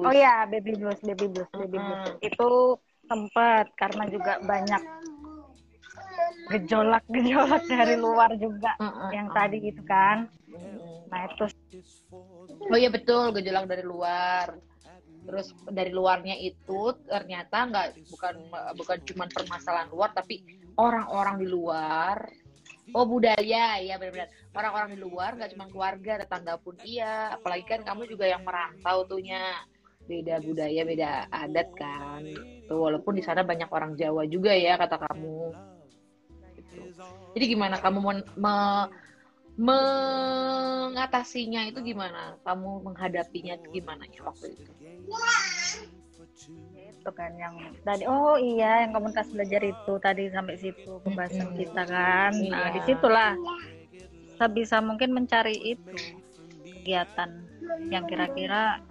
blues. Oh ya, baby blues, baby blues, baby blues. Itu sempat karena juga banyak gejolak-gejolak dari luar juga Mm-mm. yang tadi gitu kan. Nah, itu Oh iya betul, gejolak dari luar. Terus dari luarnya itu ternyata nggak bukan bukan cuma permasalahan luar tapi orang-orang di luar. Oh budaya ya benar-benar orang-orang di luar nggak cuma keluarga tetangga pun iya. Apalagi kan kamu juga yang merantau tuhnya beda budaya beda adat kan. Tuh walaupun di sana banyak orang Jawa juga ya kata kamu. Gitu. Jadi gimana kamu men- me- mengatasinya itu gimana? Kamu menghadapinya itu gimana ya waktu itu? itu kan yang tadi oh iya yang komunitas belajar itu tadi sampai situ pembahasan kita kan. Nah, Iya. di situlah sebisa mungkin mencari itu kegiatan yang kira-kira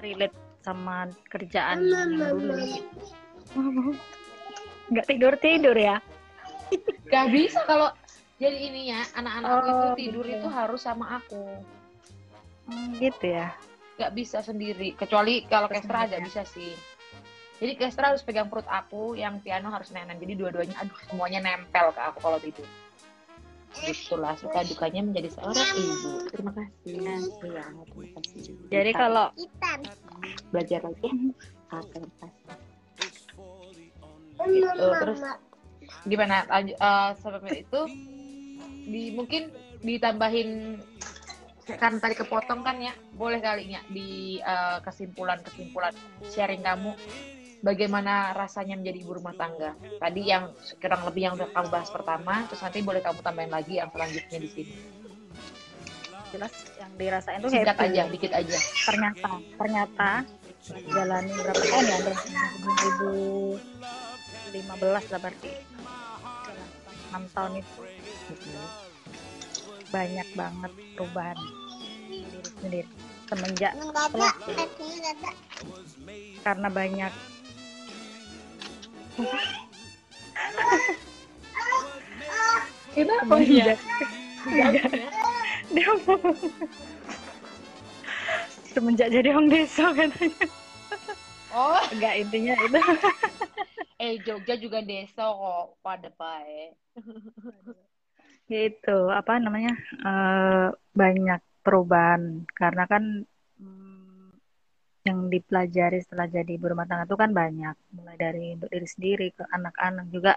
relate sama kerjaan yang dulu nggak tidur tidur ya Gak bisa kalau jadi ininya anak-anak aku itu Oh, tidur gitu. itu harus sama aku. Hmm, gitu ya Gak bisa sendiri. Kecuali kalau Kestra agak sendiri. bisa sih. Jadi Kestra harus pegang perut aku, yang piano harus nenek. Jadi dua-duanya, aduh semuanya nempel ke aku kalau tidur. Itulah suka dukanya menjadi seorang ibu. Terima kasih. Iya, terima kasih. jadi Bisa kalau belajar lagi ya. Oke, kasih. Gitu. Terus gimana lanjut eh, sampai itu di mungkin ditambahin kan tadi kepotong kan ya boleh kali ya di eh, kesimpulan-kesimpulan sharing kamu bagaimana rasanya menjadi ibu rumah tangga. Tadi yang kurang lebih yang udah kamu bahas pertama terus nanti boleh kamu tambahin lagi yang selanjutnya di sini. Jelas yang dirasain tuh singkat happy. aja dikit aja. Ternyata ternyata jalani berapa? Tahun ya dari 2015 lah berarti. Enam tahun itu. Banyak banget perubahan diri sendiri. Semenjak setelah karena banyak kenapa? Semenjak dia mau semenjak jadi orang desa katanya. Oh. Enggak intinya itu. Eh Jogja juga desa kok. Pada pae itu apa namanya? Eh, banyak perubahan. Karena kan yang dipelajari setelah jadi ibu rumah tangga itu kan banyak. Mulai dari untuk diri sendiri ke anak-anak juga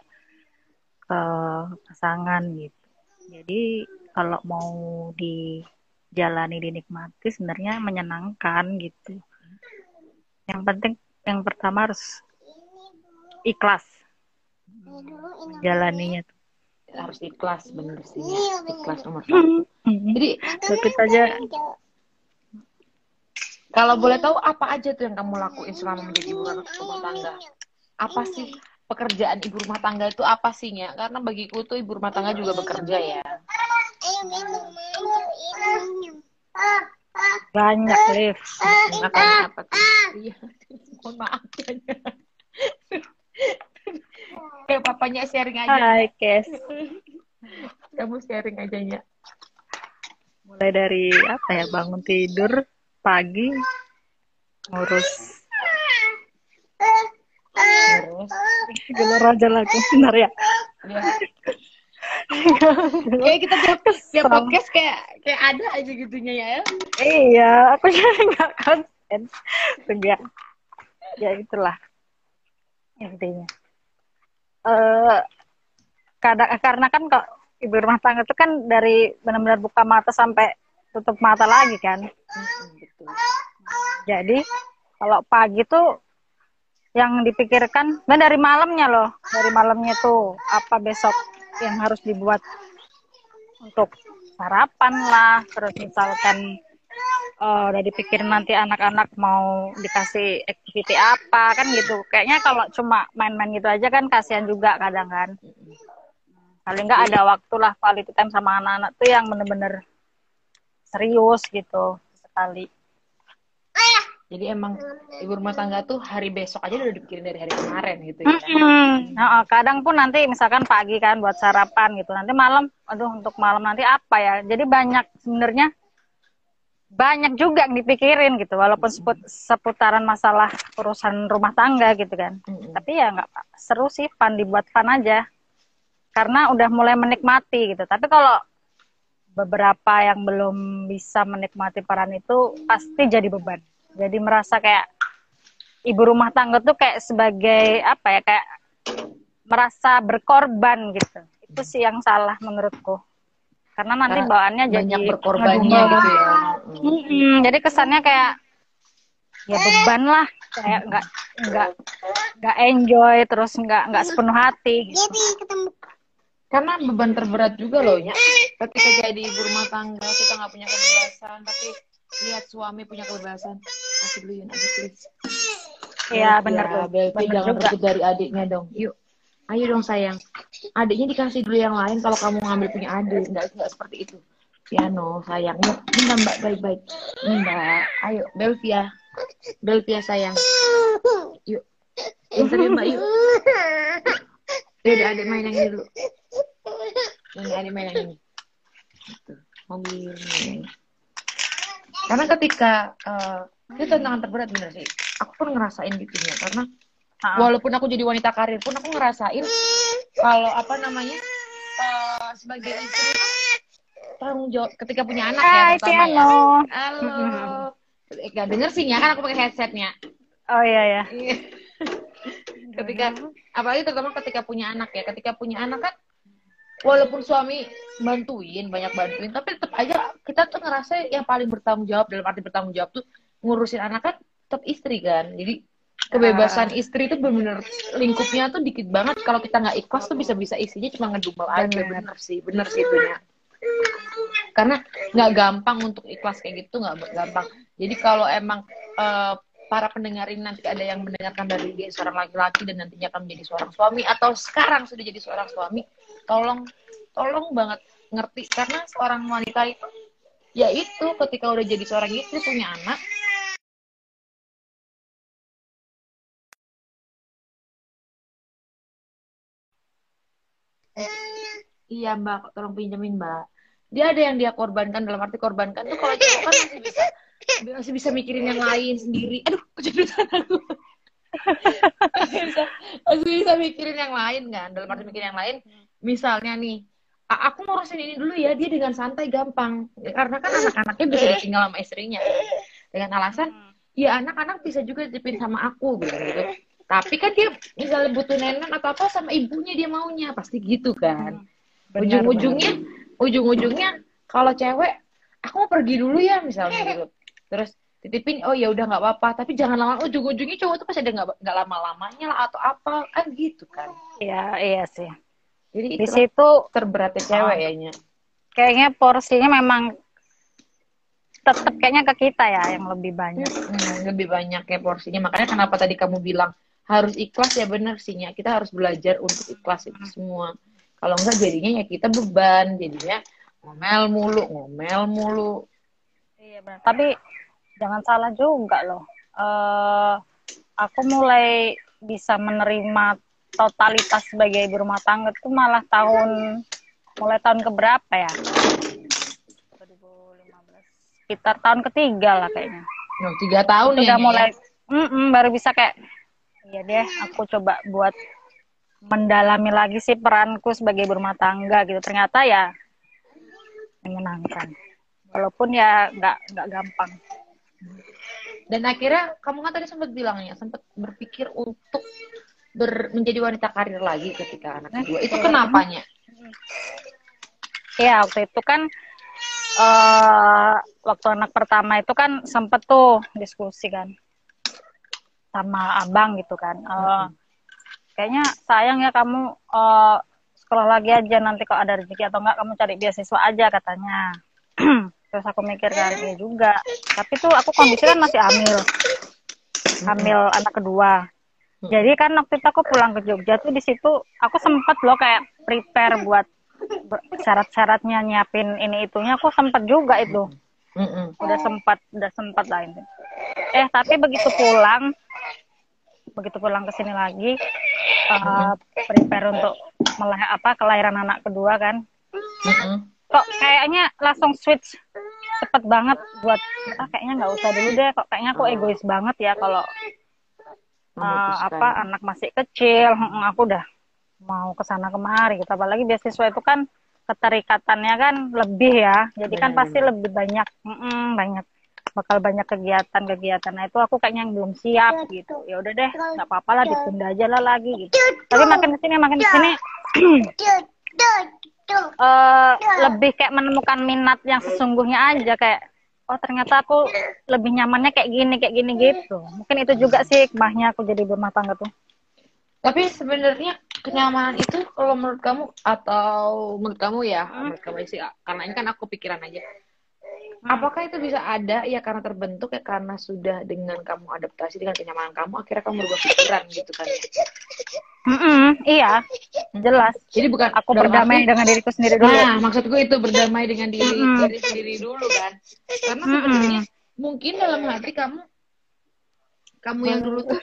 ke pasangan gitu. Jadi kalau mau dijalani dinikmati sebenarnya menyenangkan gitu. Yang penting yang pertama harus ikhlas. Menjalaninya tuh. Harus ikhlas bener sih. Ya. ikhlas nomor satu. Jadi Tapi aja kalau boleh tahu apa aja tuh yang kamu lakuin selama menjadi ibu rumah tangga? Apa sih pekerjaan ibu rumah tangga itu? Apa sih ya karena bagiku tuh ibu rumah tangga juga bekerja ya. Banyak liv. Makanya apa tuh iya. Mohon maaf ya kayak papanya sharing aja. Hai Kes. Kamu sharing aja ya mulai dari apa ya? Bangun tidur pagi. Ngurus. Gelor aja lagi bentar ya. Ya kayak kita tiap tiap podcast kayak kayak ada aja gitunya ya. Iya aku jadi nggak konsen. Enggak ya. Itulah intinya. Eh kadang karena kan kok ibu rumah tangga itu kan dari benar-benar buka mata sampai tutup mata lagi kan Betul Jadi kalau pagi tuh yang dipikirkan, dan dari malamnya loh, dari malamnya tuh apa besok yang harus dibuat untuk sarapan lah, terus misalkan eh, udah dipikirin nanti anak-anak mau dikasih activity apa kan gitu. Kayaknya kalau cuma main-main gitu aja kan kasihan juga kadang kan. Paling nggak ada waktu lah quality time sama anak-anak tuh yang bener-bener serius gitu sekali. Jadi emang ibu rumah tangga tuh hari besok aja udah dipikirin dari hari kemarin gitu ya. Nah, kadang pun nanti misalkan pagi kan buat sarapan gitu. Nanti malam, aduh untuk malam nanti apa ya? Jadi banyak sebenarnya banyak juga yang dipikirin gitu walaupun seput- seputaran masalah urusan rumah tangga gitu kan Mm-mm. tapi ya nggak seru sih fun dibuat fun aja karena udah mulai menikmati gitu tapi kalau beberapa yang belum bisa menikmati peran itu pasti jadi beban jadi merasa kayak ibu rumah tangga tuh kayak sebagai apa ya kayak merasa berkorban gitu. Itu sih yang salah menurutku. Karena nanti Karena bawaannya jadi banyak berkorbannya gitu ya. Mm-mm, jadi kesannya kayak ya beban lah. Kayak nggak nggak nggak enjoy terus nggak nggak sepenuh hati gitu. karena beban terberat juga loh ya ketika jadi ibu rumah tangga kita nggak punya kebebasan tapi lihat suami punya kebebasan. Kasih dulu Yun aja please. Iya ya, tuh. Belvi bener jangan juga. dari adiknya dong. Yuk ayo dong sayang. Adiknya dikasih dulu yang lain kalau kamu ngambil punya adik. Nggak nggak seperti itu. Piano sayang. Yuk minta mbak baik baik mbak ayo Belvia. Belvia sayang. Yuk. Ya mbak yuk. Yaudah adik main yang ini dulu. Ini adik main yang ini. Gitu. mobil ini. Karena ketika eh, itu tantangan terberat bener sih. Aku pun ngerasain gitu ya karena Ah, walaupun aku jadi wanita karir pun aku ngerasain kalau apa namanya eh, sebagai istri tanggung jawab ketika punya anak ya Hai pertama ya. Halo. Eh, gak denger sih ya kan aku pakai headsetnya. Oh iya ya ketika apalagi terutama ketika punya anak ya. Ketika punya anak kan walaupun suami bantuin banyak bantuin tapi tetap aja kita tuh ngerasa yang paling bertanggung jawab dalam arti bertanggung jawab tuh ngurusin anak kan tetap istri kan. Jadi kebebasan istri itu benar-benar lingkupnya tuh dikit banget. Kalau kita nggak ikhlas tuh bisa-bisa isinya cuma ngedumel aja. Bener. bener sih bener sih itu ya karena nggak gampang untuk ikhlas kayak gitu nggak gampang. Jadi kalau emang eh, para pendengar ini nanti ada yang mendengarkan dari dia seorang laki-laki dan nantinya akan menjadi seorang suami atau sekarang sudah jadi seorang suami tolong tolong banget ngerti. Karena seorang wanita itu ya itu ketika udah jadi seorang istri punya anak. Iya mbak. Tolong pinjemin mbak. Dia ada yang dia korbankan. Dalam arti korbankan tuh kalau cowok kan masih bisa bisa mikirin yang lain sendiri. Aduh kejepitan aku masih bisa masih bisa mikirin yang lain kan? Dalam arti mikirin yang lain misalnya nih "A- aku ngurusin ini dulu ya dia dengan santai gampang. Ya, karena kan anak-anaknya bisa ditinggal sama istrinya. Dengan alasan ya anak-anak bisa juga dititipin sama aku gitu, gitu. tapi kan dia misalnya butuh nenek atau apa sama ibunya dia maunya pasti gitu kan. Benar, ujung-ujungnya ujung-ujungnya kalau cewek aku mau pergi dulu ya misalnya gitu. Terus titipin oh ya udah nggak apa-apa tapi jangan lama. Ujung-ujungnya cowok tuh pasti ada nggak nggak lama-lamanya lah atau apa kan gitu kan. Iya iya sih jadi di itu situ terberatnya cewek ya Nya. kayaknya porsinya memang tetap kayaknya ke kita ya yang lebih banyak Hmm, lebih banyak ya porsinya makanya kenapa tadi kamu bilang harus ikhlas ya bener sih Nya. kita harus belajar untuk ikhlas itu semua kalau enggak jadinya ya kita beban jadinya ngomel mulu ngomel mulu Iya benar. Tapi jangan salah juga loh. eh aku mulai bisa menerima totalitas sebagai ibu rumah tangga itu malah tahun mulai tahun keberapa ya? 2015. Sekitar tahun ketiga lah kayaknya. Nah, tiga tahun Itu ya udah Nya, mulai ya? Mm-mm, baru bisa kayak iya deh aku coba buat mendalami lagi sih peranku sebagai ibu rumah tangga gitu. Ternyata ya menyenangkan. Walaupun ya nggak nggak gampang. Dan akhirnya kamu kan tadi sempat bilangnya sempat berpikir untuk ber- menjadi wanita karir lagi ketika anak kedua. Itu kenapanya? Iya, waktu itu kan eh waktu anak pertama itu kan sempet tuh diskusi kan sama abang gitu kan. Eh, Kayaknya sayang ya kamu eh, sekolah lagi aja nanti kalau ada rezeki atau enggak kamu cari beasiswa aja katanya. Terus aku mikir kan iya juga. Tapi tuh aku kondisi kan masih hamil. Hamil anak kedua. Jadi kan waktu itu aku pulang ke Jogja tuh di situ aku sempet loh kayak prepare buat syarat-syaratnya nyiapin ini itunya aku sempet juga itu Mm-mm. udah sempat udah sempat lah ini eh tapi begitu pulang begitu pulang ke sini lagi eh, prepare untuk melah apa kelahiran anak kedua kan Mm-mm. kok kayaknya langsung switch cepet banget buat ah kayaknya nggak usah dulu deh kok kayaknya aku egois banget ya kalau uh, apa anak masih kecil aku udah mau ke sana kemari gitu. Apalagi beasiswa itu kan keterikatannya kan lebih ya. Jadi kan Benar, pasti lebih banyak mm, banyak bakal banyak kegiatan-kegiatan. Nah itu aku kayaknya yang belum siap gitu. Ya udah deh nggak apa-apa lah ditunda aja lah lagi gitu. Tapi makin ke sini makin ke sini eh lebih kayak menemukan minat yang sesungguhnya aja kayak oh ternyata aku lebih nyamannya kayak gini kayak gini gitu. Mungkin itu juga sih hikmahnya aku jadi berumah tangga tuh. Tapi sebenarnya kenyamanan itu kalau menurut kamu atau menurut kamu ya, menurut kamu sih karena ini kan aku pikiran aja. Apakah itu bisa ada ya karena terbentuk ya karena sudah dengan kamu adaptasi dengan kenyamanan kamu akhirnya kamu berubah pikiran gitu kan ya. Mm-mm, iya jelas Jadi bukan aku berdamai arti- dengan diriku sendiri dulu Nah, maksudku itu berdamai dengan diri diri sendiri dulu kan. Karena sebenarnya mungkin dalam hati kamu kamu yang dulu tuh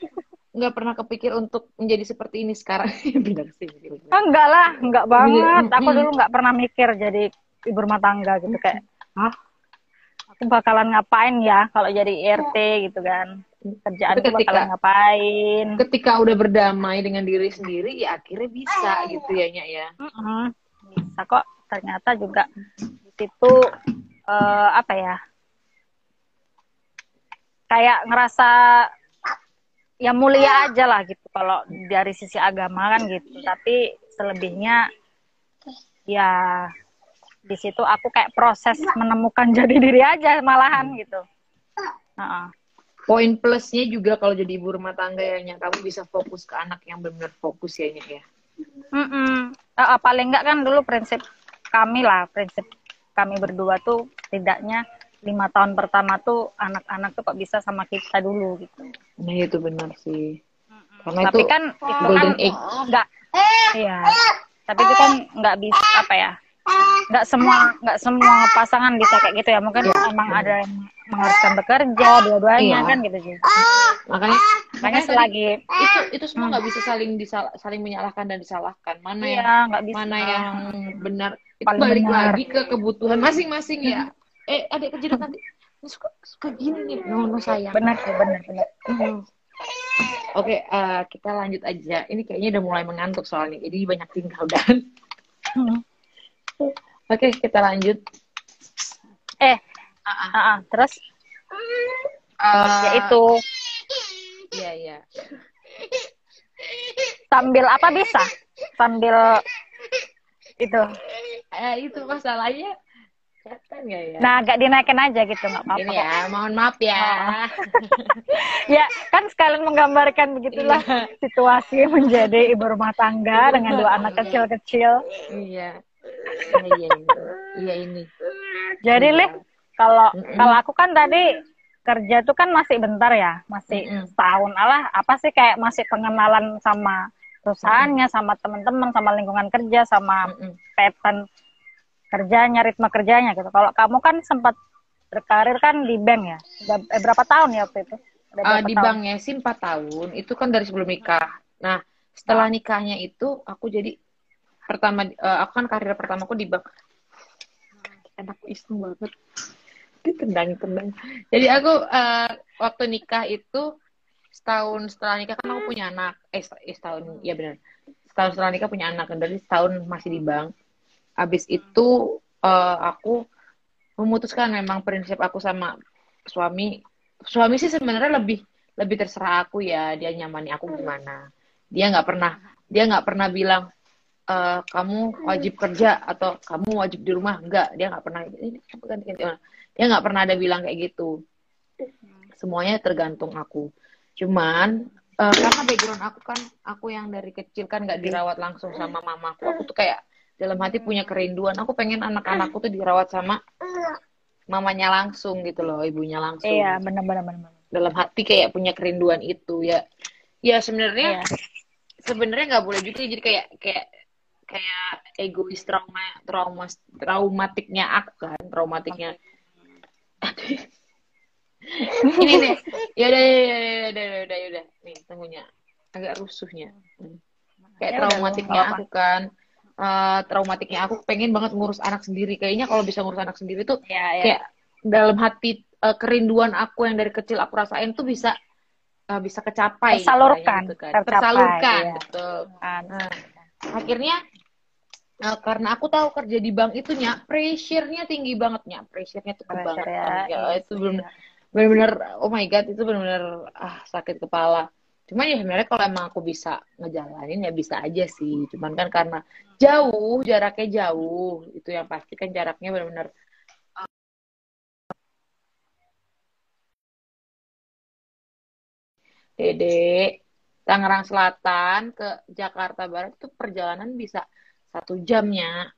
nggak pernah kepikir untuk menjadi seperti ini sekarang. Sih. Ah, enggak lah enggak banget Mm-mm. aku dulu enggak pernah mikir jadi ibu rumah tangga gitu kayak Hah? Aku bakalan ngapain ya kalau jadi IRT gitu kan? Kerjaanku Tapi ketika- bakalan ngapain? Ketika udah berdamai dengan diri sendiri, ya akhirnya bisa gitu ya, Nyak ya. Bisa kok. Ternyata juga di situ eh, apa ya? Kayak ngerasa ya mulia aja lah gitu kalau dari sisi agama kan gitu. Tapi selebihnya ya di situ aku kayak proses menemukan jadi diri aja malahan gitu Heeh. Poin plusnya juga kalau jadi ibu rumah tangga ya, Nyak, kamu bisa fokus ke anak yang benar-benar fokus ya, Nyak ya. Mm-mm. Eh, eh, paling enggak kan dulu prinsip kami lah prinsip kami berdua tuh tidaknya lima tahun pertama tuh anak-anak tuh kok bisa sama kita dulu gitu Nah itu benar sih. Karena tapi itu kan itu kan golden age. enggak iya tapi itu kan nggak bisa apa ya nggak semua nggak semua pasangan bisa kayak gitu ya mungkin emang ada yang mengharuskan bekerja dua-duanya Iya. kan gitu juga makanya makanya selagi itu itu semua nggak bisa saling disal- saling menyalahkan dan disalahkan. Mana yang iya nggak bisa mana yang benar itu Paling balik benar. lagi ke kebutuhan masing-masing ya. Eh adik kecil nanti suka suka gini nih, no, no sayang. benar sih benar benar Hmm. Oke, eh, kita lanjut aja. Ini kayaknya udah mulai mengantuk soalnya, jadi banyak tinggal dan. Hmm. Oke, kita lanjut. eh Ah, ah. ah, ah. terus Eh, ya itu Iya, iya. sambil apa bisa sambil itu Eh, itu masalahnya. Kelihatan ya? nah agak dinaikin aja gitu nggak apa-apa Ini ya, mohon maaf ya. ya kan sekalian menggambarkan begitulah Iya. situasi menjadi ibu rumah tangga dengan dua anak kecil-kecil Iya. Iya, iya, ini. Iya ini. jadi Iya. lih kalau kalau aku kan tadi kerja tuh kan masih bentar ya masih Mm-mm. setahun alah apa sih kayak masih pengenalan sama perusahaannya sama teman-teman sama lingkungan kerja sama Mm-mm. pattern kerjanya ritme kerjanya gitu kalau kamu kan sempat berkarir kan di bank ya Udah- eh, berapa tahun ya waktu itu Udah berapa di tahun? banknya sih 4 tahun, itu kan dari sebelum nikah. Nah, setelah nikahnya itu aku jadi pertama eh, aku kan karir pertamaku di bank. Anakku iseng banget. Ditendang-tendang. Jadi aku eh, waktu nikah itu setahun setelah nikah kan aku punya anak. Eh, eh, setahun, ya benar. Setahun setelah nikah punya anak dari setahun masih di bank. Habis itu eh, aku memutuskan memang prinsip aku sama suami suami sih sebenarnya lebih lebih terserah aku ya dia nyamani aku gimana dia nggak pernah dia nggak pernah bilang "Eh, kamu wajib kerja atau kamu wajib di rumah? Enggak dia nggak pernah. Kamu ganti-ganti orang." dia nggak pernah ada bilang kayak gitu. Semuanya tergantung aku. Cuman eh, karena background aku kan aku yang dari kecil kan nggak dirawat langsung sama mamaku. Aku tuh kayak dalam hati punya kerinduan. Aku pengen anak-anakku tuh dirawat sama mamanya langsung gitu loh ibunya langsung. Iya benar benar benar dalam hati kayak punya kerinduan itu ya. Ya sebenarnya iya. sebenarnya nggak boleh juga jadi kayak kayak kayak egois trauma trauma traumatiknya aku kan traumatiknya. Ini nih. Ya udah ya udah ya udah ya udah ya udah. Nih tunggunya. Agak rusuhnya. Kayak Ya traumatiknya aku kan. Eh, traumatiknya aku pengen banget ngurus anak sendiri. Kayaknya kalau bisa ngurus anak sendiri tuh iya iya kayak dalam hati uh, kerinduan aku yang dari kecil aku rasain tuh bisa uh, bisa kecapai tersalurkan gitu kan. tercapai, tersalurkan iya. betul. Nah, akhirnya uh, karena aku tahu kerja di bank itu nya pressure-nya tinggi banget. Nya pressure-nya tuh Pressure banget. ya, ya, itu belum iya. benar-benar oh my god itu benar-benar ah sakit kepala. Cuman ya sebenarnya kalau emang aku bisa ngejalanin ya bisa aja sih. Cuman kan karena jauh jaraknya jauh itu yang pasti kan jaraknya benar-benar Dede Tangerang Selatan ke Jakarta Barat itu perjalanan bisa satu jamnya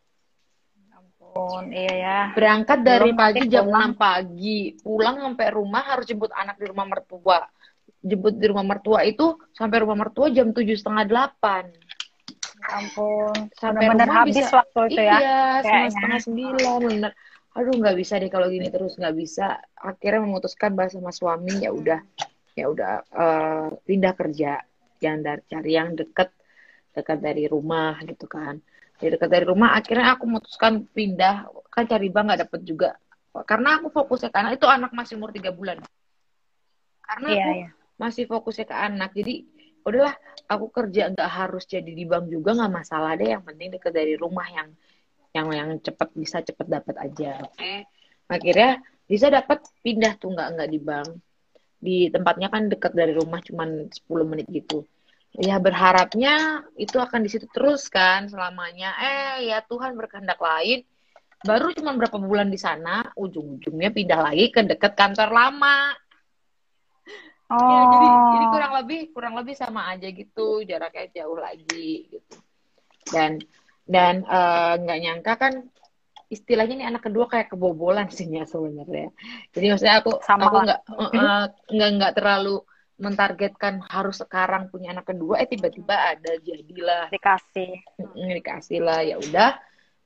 ampun iya ya. Berangkat dari pagi jam pulang. 6 pagi pulang sampai rumah harus jemput anak di rumah mertua. Jemput di rumah mertua itu sampai rumah mertua jam tujuh setengah delapan. Ampun sampai benar-benar rumah habis bisa waktu itu iya ya kayaknya. setengah sembilan bener aduh nggak bisa deh kalau gini terus nggak bisa. Akhirnya memutuskan bahas sama suami ya udah. Ya udah eh, pindah kerja yang dari cari yang deket dekat dari rumah gitu kan dari dekat dari rumah akhirnya aku memutuskan pindah. Kan cari bank nggak dapet juga. Karena aku fokusnya ke anak. Itu anak masih umur tiga bulan. Karena iya aku iya. masih fokusnya ke anak. Jadi udahlah aku kerja nggak harus jadi di bank juga nggak masalah deh. Yang penting deket dari rumah yang yang yang cepet bisa cepet dapat aja. Oke akhirnya bisa dapat pindah tuh nggak nggak di bank. Di tempatnya kan deket dari rumah cuman 10 menit gitu ya berharapnya itu akan di situ terus kan selamanya. Eh ya Tuhan berkehendak lain. Baru cuma berapa bulan di sana ujung-ujungnya pindah lagi ke deket kantor lama. Oh Ya, jadi jadi kurang lebih kurang lebih sama aja gitu, jaraknya jauh lagi gitu. Dan dan eh, nggak nyangka kan istilahnya nih anak kedua kayak kebobolan sih ya sebenarnya. Jadi maksudnya aku Sama aku nggak eh, eh, nggak nggak terlalu mentargetkan harus sekarang punya anak kedua, eh tiba-tiba ada jadilah. Dikasih. Dikasih lah ya udah.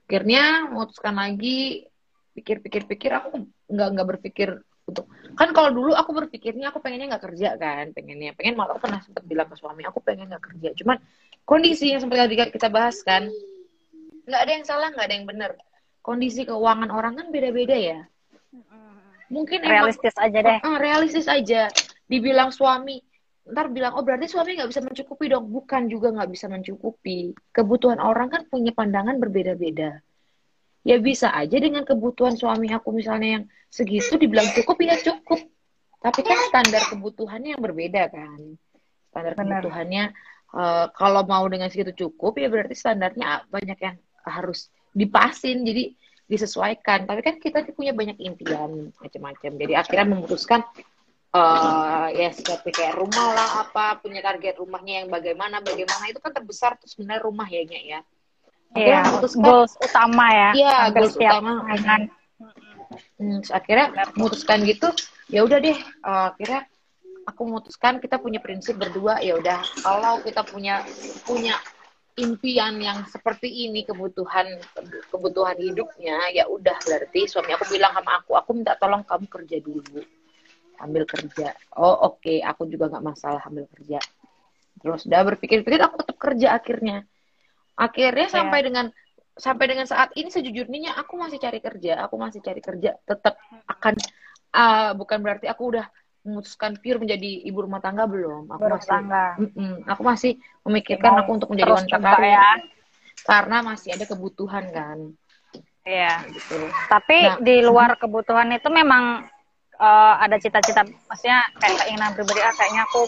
Akhirnya memutuskan lagi pikir-pikir-pikir aku nggak nggak berpikir untuk kan kalau dulu aku berpikirnya aku pengennya nggak kerja kan pengennya pengen malah aku pernah sempat bilang ke suami aku pengen nggak kerja. Cuman kondisi yang seperti tadi kita bahas kan nggak ada yang salah nggak ada yang benar. Kondisi keuangan orang kan beda-beda ya. Mungkin emang realistis aja deh. Ah, realistis aja. Dibilang suami, ntar bilang, oh berarti suami nggak bisa mencukupi dong. Bukan juga nggak bisa mencukupi. Kebutuhan orang kan punya pandangan berbeda-beda. Ya bisa aja dengan kebutuhan suami aku misalnya yang segitu dibilang cukup, ya cukup. Tapi kan standar kebutuhannya yang berbeda kan. Standar Benar. kebutuhannya, eh, kalau mau dengan segitu cukup, ya berarti standarnya banyak yang harus dipasin. Jadi disesuaikan. Tapi kan kita punya banyak impian macam-macam. Jadi akhirnya memutuskan eh ya seperti kayak rumah lah apa punya target rumahnya yang bagaimana bagaimana itu kan terbesar tuh sebenarnya rumah ya Nya, ya. Iya, memutuskan goals utama ya. Iya, goals utama. pasangan. Hmm, terus akhirnya memutuskan gitu ya udah deh eh, akhirnya aku memutuskan kita punya prinsip berdua ya udah kalau kita punya punya impian yang seperti ini kebutuhan kebutuhan hidupnya ya udah berarti suami aku bilang sama aku aku minta tolong kamu kerja dulu ambil kerja oh oke aku juga nggak masalah ambil kerja terus udah berpikir-pikir aku tetap kerja akhirnya akhirnya Iya. sampai dengan sampai dengan saat ini sejujurnya aku masih cari kerja aku masih cari kerja tetap akan ah, bukan berarti aku udah memutuskan pure menjadi ibu rumah tangga belum aku Berumah masih tangga. Mm-mm. aku masih memikirkan Mau aku untuk menjadi wanita karir ya. karena masih ada kebutuhan kan Iya. gitu Tapi Nah. di luar kebutuhan itu memang eh, ada cita-cita, maksudnya kayak keinginan pribadi, ah, kayaknya aku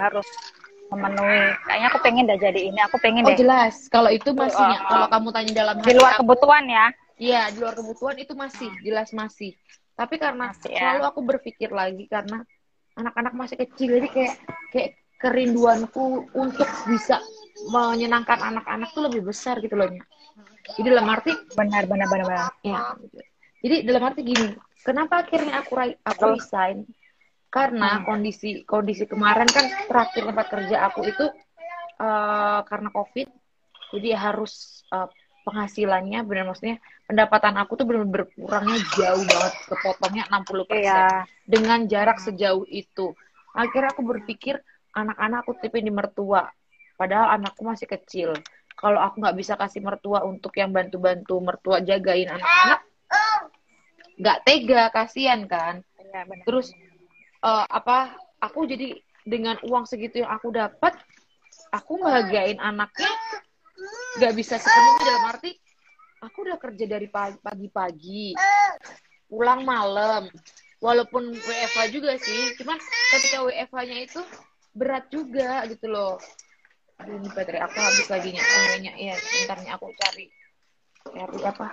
harus memenuhi, kayaknya aku pengen dah jadi ini, aku pengen oh deh. jelas kalau itu masih Uh, kalau kamu tanya dalam Di luar aku, kebutuhan ya. Iya, di luar kebutuhan itu masih, jelas masih. Tapi karena Masih, ya. selalu aku berpikir lagi karena anak-anak masih kecil, jadi kayak kayak kerinduanku untuk bisa menyenangkan anak-anak tuh lebih besar gitu loh. Nya. Jadi dalam arti, Benar, benar, benar, benar. ya. Jadi dalam arti gini, kenapa akhirnya aku aku resign? Karena kondisi kondisi kemarin kan terakhir tempat kerja aku itu eh, karena covid, jadi harus eh, penghasilannya benar maksudnya pendapatan aku tuh benar berkurangnya jauh banget kepotongnya 60% Iya. dengan jarak sejauh itu akhirnya aku berpikir anak-anak aku tipin di mertua padahal anakku masih kecil kalau aku nggak bisa kasih mertua untuk yang bantu-bantu mertua jagain anak-anak nggak tega kasihan kan? Iya, benar. terus eh, apa aku jadi dengan uang segitu yang aku dapat aku ngehargain anaknya nggak bisa sepenuhnya dalam arti aku udah kerja dari pagi- pagi-pagi pulang malam. Walaupun WFH juga sih cuman ketika WFH-nya itu berat juga gitu loh. Aduh, ini baterai aku habis lagi nya ya bentarnya aku cari cari apa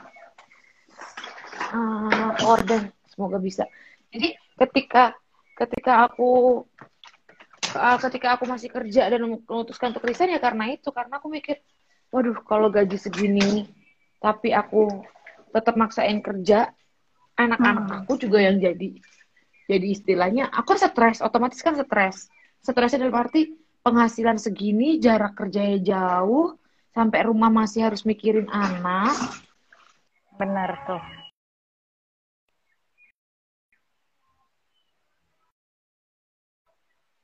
Ah, orden. Semoga bisa. Jadi ketika ketika aku uh, ketika aku masih kerja dan memutuskan untuk resign ya karena itu. Karena aku mikir waduh kalau gaji segini tapi aku tetap maksain kerja anak-anak Hmm. aku juga yang jadi jadi istilahnya aku stres otomatis kan stres. Stresnya dalam arti penghasilan segini jarak kerjanya jauh sampai rumah masih harus mikirin anak. Benar tuh.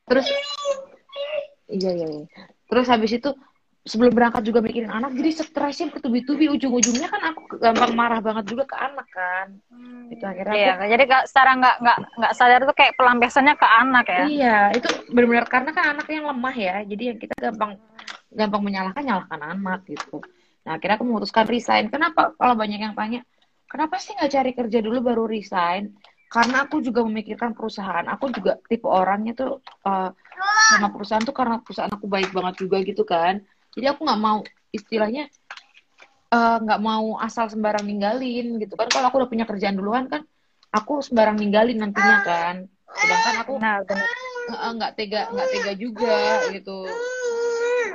Terus iya iya iya. terus habis itu sebelum berangkat juga mikirin anak jadi stresnya bertubi-tubi. Ujung-ujungnya kan aku gampang marah banget juga ke anak kan. Itu akhirnya Iya, aku jadi gak, secara nggak nggak nggak sadar tuh kayak pelampiasannya ke anak ya. iya itu benar-benar karena kan anak yang lemah ya. Jadi yang kita gampang gampang menyalahkan nyalahkan anak gitu. Nah akhirnya aku memutuskan resign. Kenapa? Kalau banyak yang tanya kenapa sih nggak cari kerja dulu baru resign karena aku juga memikirkan perusahaan. Aku juga tipe orangnya tuh uh, sama perusahaan tuh karena perusahaan aku baik banget juga gitu kan. Jadi aku nggak mau istilahnya eh, nggak mau asal sembarang ninggalin gitu kan. Kalau aku udah punya kerjaan duluan kan aku sembarang ninggalin nantinya kan. Sedangkan aku eh, nggak tega nggak tega juga gitu.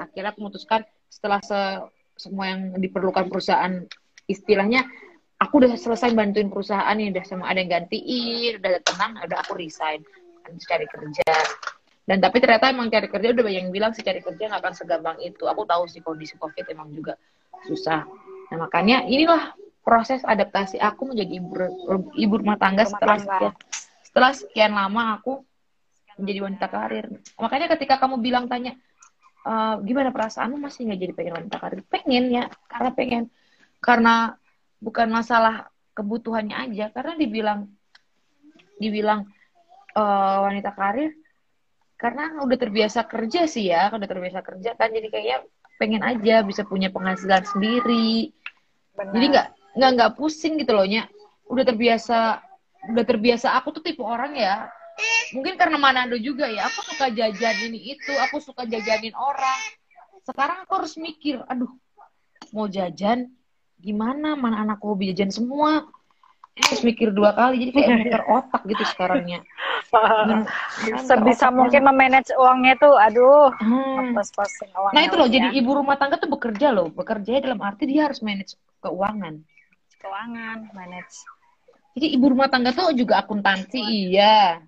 Akhirnya aku memutuskan setelah se- semua yang diperlukan perusahaan istilahnya aku udah selesai bantuin perusahaan nih udah sama ada yang gantiin udah tenang udah aku resign. Kan cari kerja. Dan tapi ternyata emang cari kerja udah banyak yang bilang sih cari kerja nggak akan segampang itu. Aku tahu sih kondisi covid emang juga susah. Nah makanya inilah proses adaptasi aku menjadi ibu ibu rumah tangga Rumah setelah tangga. sekian setelah sekian lama aku menjadi wanita karir. Makanya ketika kamu bilang tanya "Eh, gimana perasaanmu? Masih nggak jadi pengen wanita karir? Pengen ya. Karena pengen. Karena bukan masalah kebutuhannya aja. Karena dibilang dibilang eh, wanita karir karena udah terbiasa kerja sih ya udah terbiasa kerja kan. Jadi kayaknya pengen aja bisa punya penghasilan sendiri. Benar. jadi nggak nggak nggak pusing gitu loh nya udah terbiasa udah terbiasa. Aku tuh tipe orang ya mungkin karena Manado juga ya aku suka jajan ini itu aku suka jajanin orang. Sekarang aku harus mikir aduh mau jajan gimana mana anakku hobi jajan semua terus mikir dua kali jadi kayak muter otak gitu sekarangnya dan sebisa mungkin memanage uangnya tuh aduh Hmm. pas-pasin uangnya Nah itu loh, ya. jadi ibu rumah tangga tuh bekerja loh. Bekerja dalam arti dia harus manage keuangan. keuangan manage Jadi ibu rumah tangga tuh juga akuntansi, iya.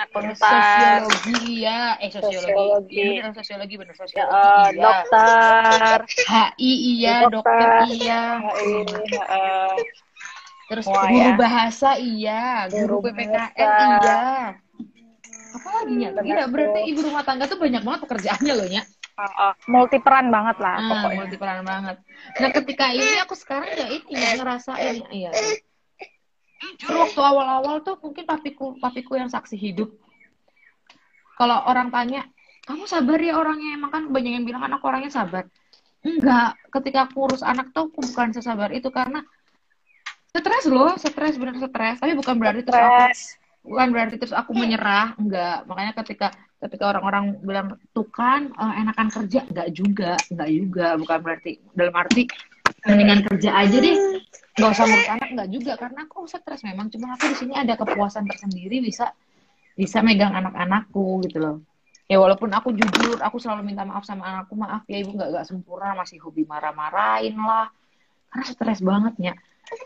Akuntan Sosiologi, iya. Eh, sosiologi. Sosiologi. Iya, bener, sosiologi, bener. Sosiologi, iya. dokter HI, iya. Dokter. Dokter, iya. eh, Terus Wah, guru ya. bahasa, iya. Guru Guru PPKN, iya. Apa lagi? Bener Iya, berarti ibu rumah tangga tuh banyak banget pekerjaannya loh, oh, oh, multi peran banget lah Ah, pokoknya multiperan banget. Nah, ketika ini aku sekarang ya ini ya ngerasain iya. Terus waktu awal-awal tuh mungkin papiku papiku yang saksi hidup. Kalau orang tanya, kamu sabar ya orangnya? Emang kan banyak yang bilang anak orangnya sabar. Enggak, ketika aku urus anak tuh aku bukan sesabar itu karena stres loh, stres bener stres. Tapi bukan berarti terus aku stres. bukan berarti terus aku menyerah. Enggak. Makanya ketika ketika orang-orang bilang tuh kan eh, enakan kerja. Enggak juga. Enggak juga. Bukan berarti dalam arti mendingan kerja aja deh. Nggak usah ngurus anak enggak juga karena aku stres memang. Cuma aku di sini ada kepuasan tersendiri bisa bisa megang anak-anakku gitu loh. Ya walaupun aku jujur aku selalu minta maaf sama anakku maaf ya ibu nggak nggak sempurna masih hobi marah-marahin lah. Karena stres banget ya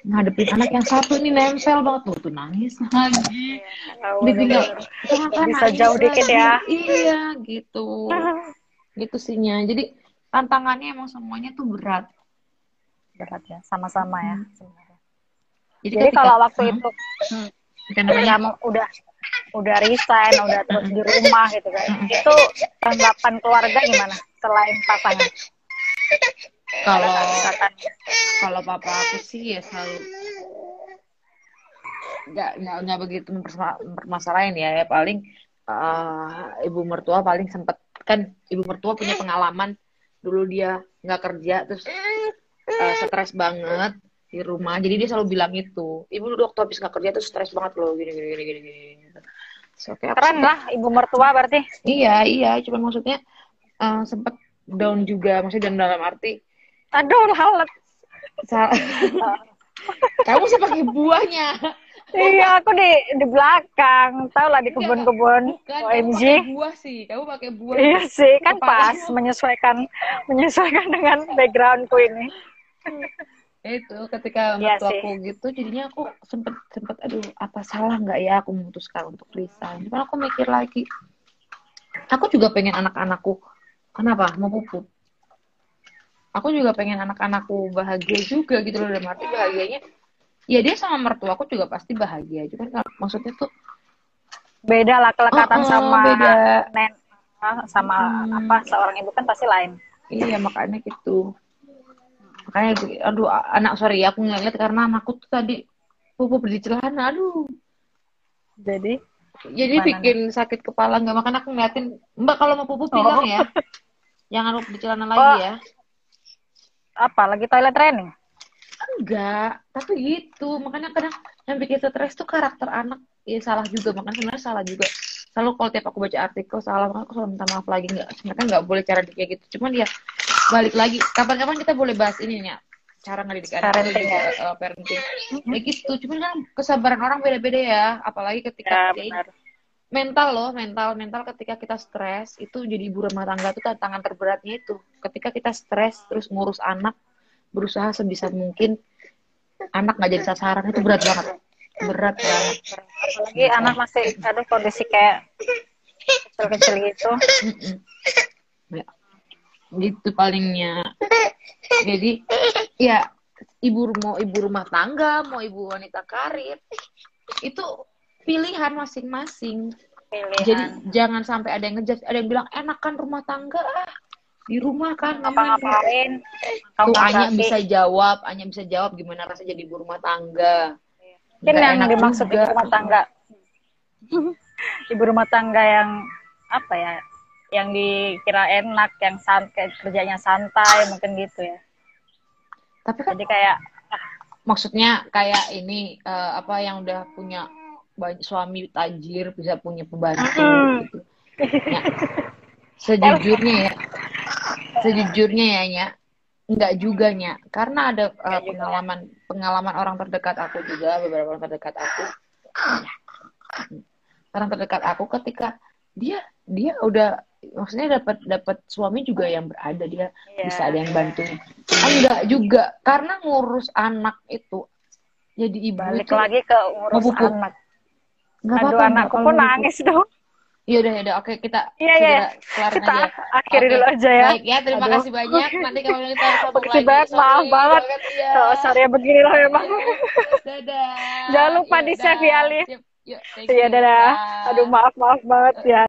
ngadepin anak yang satu ini nempel banget. Tuh, tuh nangis lagi. Tahu, ditinggal. Bener-bener. "Jangan, kan, Bisa nangis jauh dikit lagi." ya. iya gitu. Gitu sih Nya. jadi tantangannya emang semuanya tuh berat berat ya. Sama-sama ya Hmm. sebenarnya. jadi, jadi kalau waktu Hmm, itu hmm, udah udah udah resign udah terus di rumah gitu kan itu tanggapan keluarga gimana selain pasangan? Kalau kalau papa aku sih ya selalu nggak nggak nggak begitu mempermasalahin ya. Ya paling eh, ibu mertua paling sempet kan ibu mertua punya pengalaman dulu dia nggak kerja terus eh, stres banget di rumah jadi dia selalu bilang itu ibu dulu waktu habis nggak kerja tuh stres banget loh gini gini gini gini, gini. So, aku Keren sempet- lah ibu mertua berarti. iya iya cuman maksudnya eh, sempet down juga maksudnya down dalam arti Aduh, halet. sa- kamu sih pakai buahnya Iya, aku di di belakang. Tahu lah di kebun-kebun. OMG. pakai buah sih, kamu pakai buah. Iya sih, kan pas menyesuaikan menyesuaikan dengan backgroundku ini. Itu ketika Iya mertua sih. aku gitu, jadinya aku sempet sempet aduh apa salah nggak ya aku memutuskan untuk resign. Cuman aku mikir lagi, aku juga pengen anak-anakku, kenapa mau pupuk? Aku juga pengen anak-anakku bahagia juga gitu loh dalam arti bahagianya. Ya dia sama mertua aku juga pasti bahagia. Cuman maksudnya tuh Beda lah kelekatan Oh, oh, sama beda. nen sama Hmm. apa seorang ibu kan pasti lain. Iya makanya gitu. Makanya aduh anak sorry aku ngeliat karena anakku tuh tadi pupuk di celana aduh. Jadi Jadi Gimana bikin sakit kepala nggak makan aku ngeliatin Mbak kalau mau pupuk bilang Oh. ya. Jangan lupa di celana lagi Oh. ya. apa lagi toilet training? Enggak, tapi gitu. Makanya kadang yang bikin stres tuh karakter anak. Ya salah juga, makanya sebenarnya salah juga. Selalu kalau tiap aku baca artikel salah, makanya aku selalu minta maaf lagi. Nggak, sebenarnya nggak boleh cara kayak gitu. Cuman ya balik lagi. Kapan-kapan kita boleh bahas ini ya. Cara ngedidik anak Parenting juga, uh, parenting. Ya gitu. Cuman kan kesabaran orang beda-beda ya. Apalagi Ya ketika ya ini, benar. mental loh, mental, mental ketika kita stres itu jadi ibu rumah tangga itu tantangan terberatnya itu. Ketika kita stres terus ngurus anak, berusaha sebisa mungkin anak nggak jadi sasaran itu berat banget, berat banget. Apalagi anak masih aduh kondisi kayak kecil-kecil gitu. Ya, gitu palingnya. Jadi ya ibu mau ibu rumah tangga, mau ibu wanita karir itu pilihan masing-masing. Pilihan. Jadi jangan sampai ada yang ngejudge, ada yang bilang enak kan rumah tangga ah, di rumah kan nyaman." ngapa-ngapain. Tuh Kamu Anya bisa jawab, Anya bisa jawab gimana rasanya jadi ibu rumah tangga. Mungkin yang dimaksud ibu rumah tangga. ibu rumah tangga yang apa ya? Yang dikira enak, yang santai, kerjanya santai, mungkin gitu ya. Tapi kan Jadi kayak maksudnya kayak ini eh, apa yang udah punya suami tajir bisa punya pembantu gitu. Ya, sejujurnya ya, sejujurnya ya Nya, nggak juga Nya, karena ada juga. pengalaman pengalaman orang terdekat aku juga beberapa orang terdekat aku, orang terdekat aku ketika dia dia udah maksudnya dapat dapat suami juga yang berada dia ya, bisa ada yang bantu enggak juga karena ngurus anak itu jadi ibu balik itu lagi ke ngurus pupuk. anak. nggak Aduh apa-apa anakku pun nangis dong. iya udah ya oke kita Iya, iya. Kita aja akhiri Oke, dulu aja ya. baik ya terima Aduh. kasih banyak nanti kalau kita sambung Makasih lagi banget, maaf banget. ya. Oh, sorry ya beginilah memang. dadah Jangan lupa Yuk, di-save dah. ya, Alif. Iya dadah. Dah. Aduh maaf maaf banget ya.